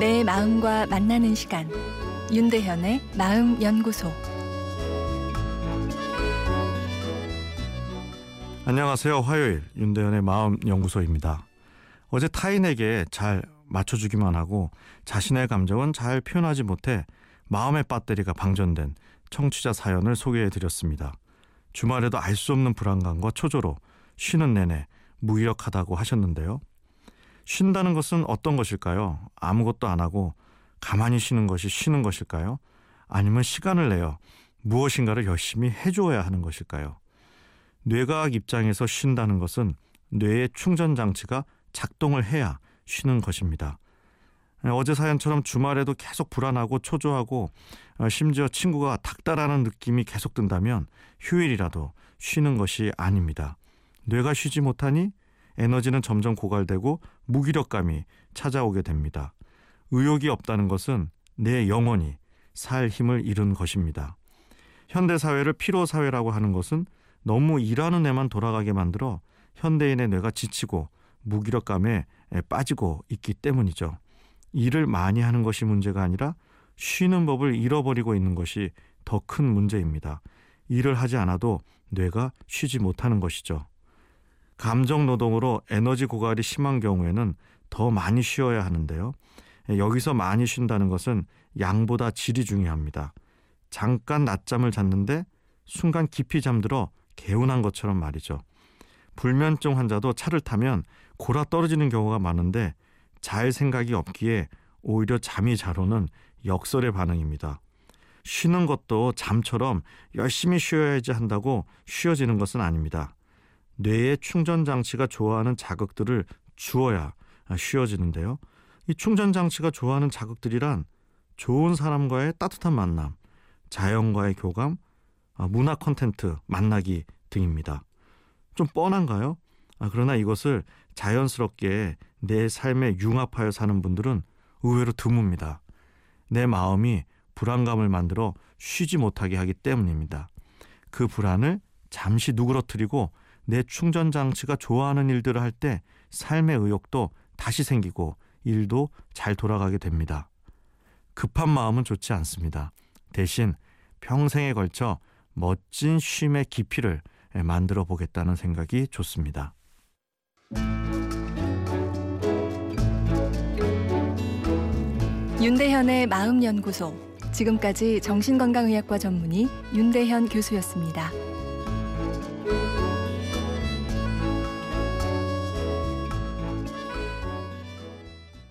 내 마음과 만나는 시간 윤대현의 마음 연구소 안녕하세요. 화요일 윤대현의 마음 연구소입니다. 어제 타인에게 잘 맞춰주기만 하고 자신의 감정은 잘 표현하지 못해 마음의 배터리가 방전된 청취자 사연을 소개해 드렸습니다. 주말에도 알 수 없는 불안감과 초조로 쉬는 내내 무기력하다고 하셨는데요. 쉰다는 것은 어떤 것일까요? 아무것도 안 하고 가만히 쉬는 것이 쉬는 것일까요? 아니면 시간을 내어 무엇인가를 열심히 해주어야 하는 것일까요? 뇌과학 입장에서 쉰다는 것은 뇌의 충전 장치가 작동을 해야 쉬는 것입니다. 어제 사연처럼 주말에도 계속 불안하고 초조하고 어, 심지어 친구가 닥달하는 느낌이 계속 든다면 휴일이라도 쉬는 것이 아닙니다. 뇌가 쉬지 못하니 에너지는 점점 고갈되고 무기력감이 찾아오게 됩니다. 의욕이 없다는 것은 내 영혼이 살 힘을 잃은 것입니다. 현대 사회를 피로 사회라고 하는 것은 너무 일하는 애만 돌아가게 만들어 현대인의 뇌가 지치고 무기력감에 빠지고 있기 때문이죠. 일을 많이 하는 것이 문제가 아니라 쉬는 법을 잃어버리고 있는 것이 더 큰 문제입니다. 일을 하지 않아도 뇌가 쉬지 못하는 것이죠. 감정 노동으로 에너지 고갈이 심한 경우에는 더 많이 쉬어야 하는데요. 여기서 많이 쉰다는 것은 양보다 질이 중요합니다. 잠깐 낮잠을 잤는데 순간 깊이 잠들어 개운한 것처럼 말이죠. 불면증 환자도 차를 타면 골아 떨어지는 경우가 많은데 잘 생각이 없기에 오히려 잠이 잘 오는 역설의 반응입니다. 쉬는 것도 잠처럼 열심히 쉬어야지 한다고 쉬어지는 것은 아닙니다. 뇌의 충전 장치가 좋아하는 자극들을 주어야 쉬어지는데요. 이 충전 장치가 좋아하는 자극들이란 좋은 사람과의 따뜻한 만남, 자연과의 교감, 아, 문화 콘텐트 만나기 등입니다. 좀 뻔한가요? 아, 그러나 이것을 자연스럽게 내 삶에 융합하여 사는 분들은 의외로 드뭅니다. 내 마음이 불안감을 만들어 쉬지 못하게 하기 때문입니다. 그 불안을 잠시 누그러뜨리고 내 충전 장치가 좋아하는 일들을 할 때 삶의 의욕도 다시 생기고 일도 잘 돌아가게 됩니다. 급한 마음은 좋지 않습니다. 대신 평생에 걸쳐 멋진 쉼의 깊이를 만들어 보겠다는 생각이 좋습니다. 윤대현의 마음연구소 지금까지 정신건강의학과 전문의 윤대현 교수였습니다.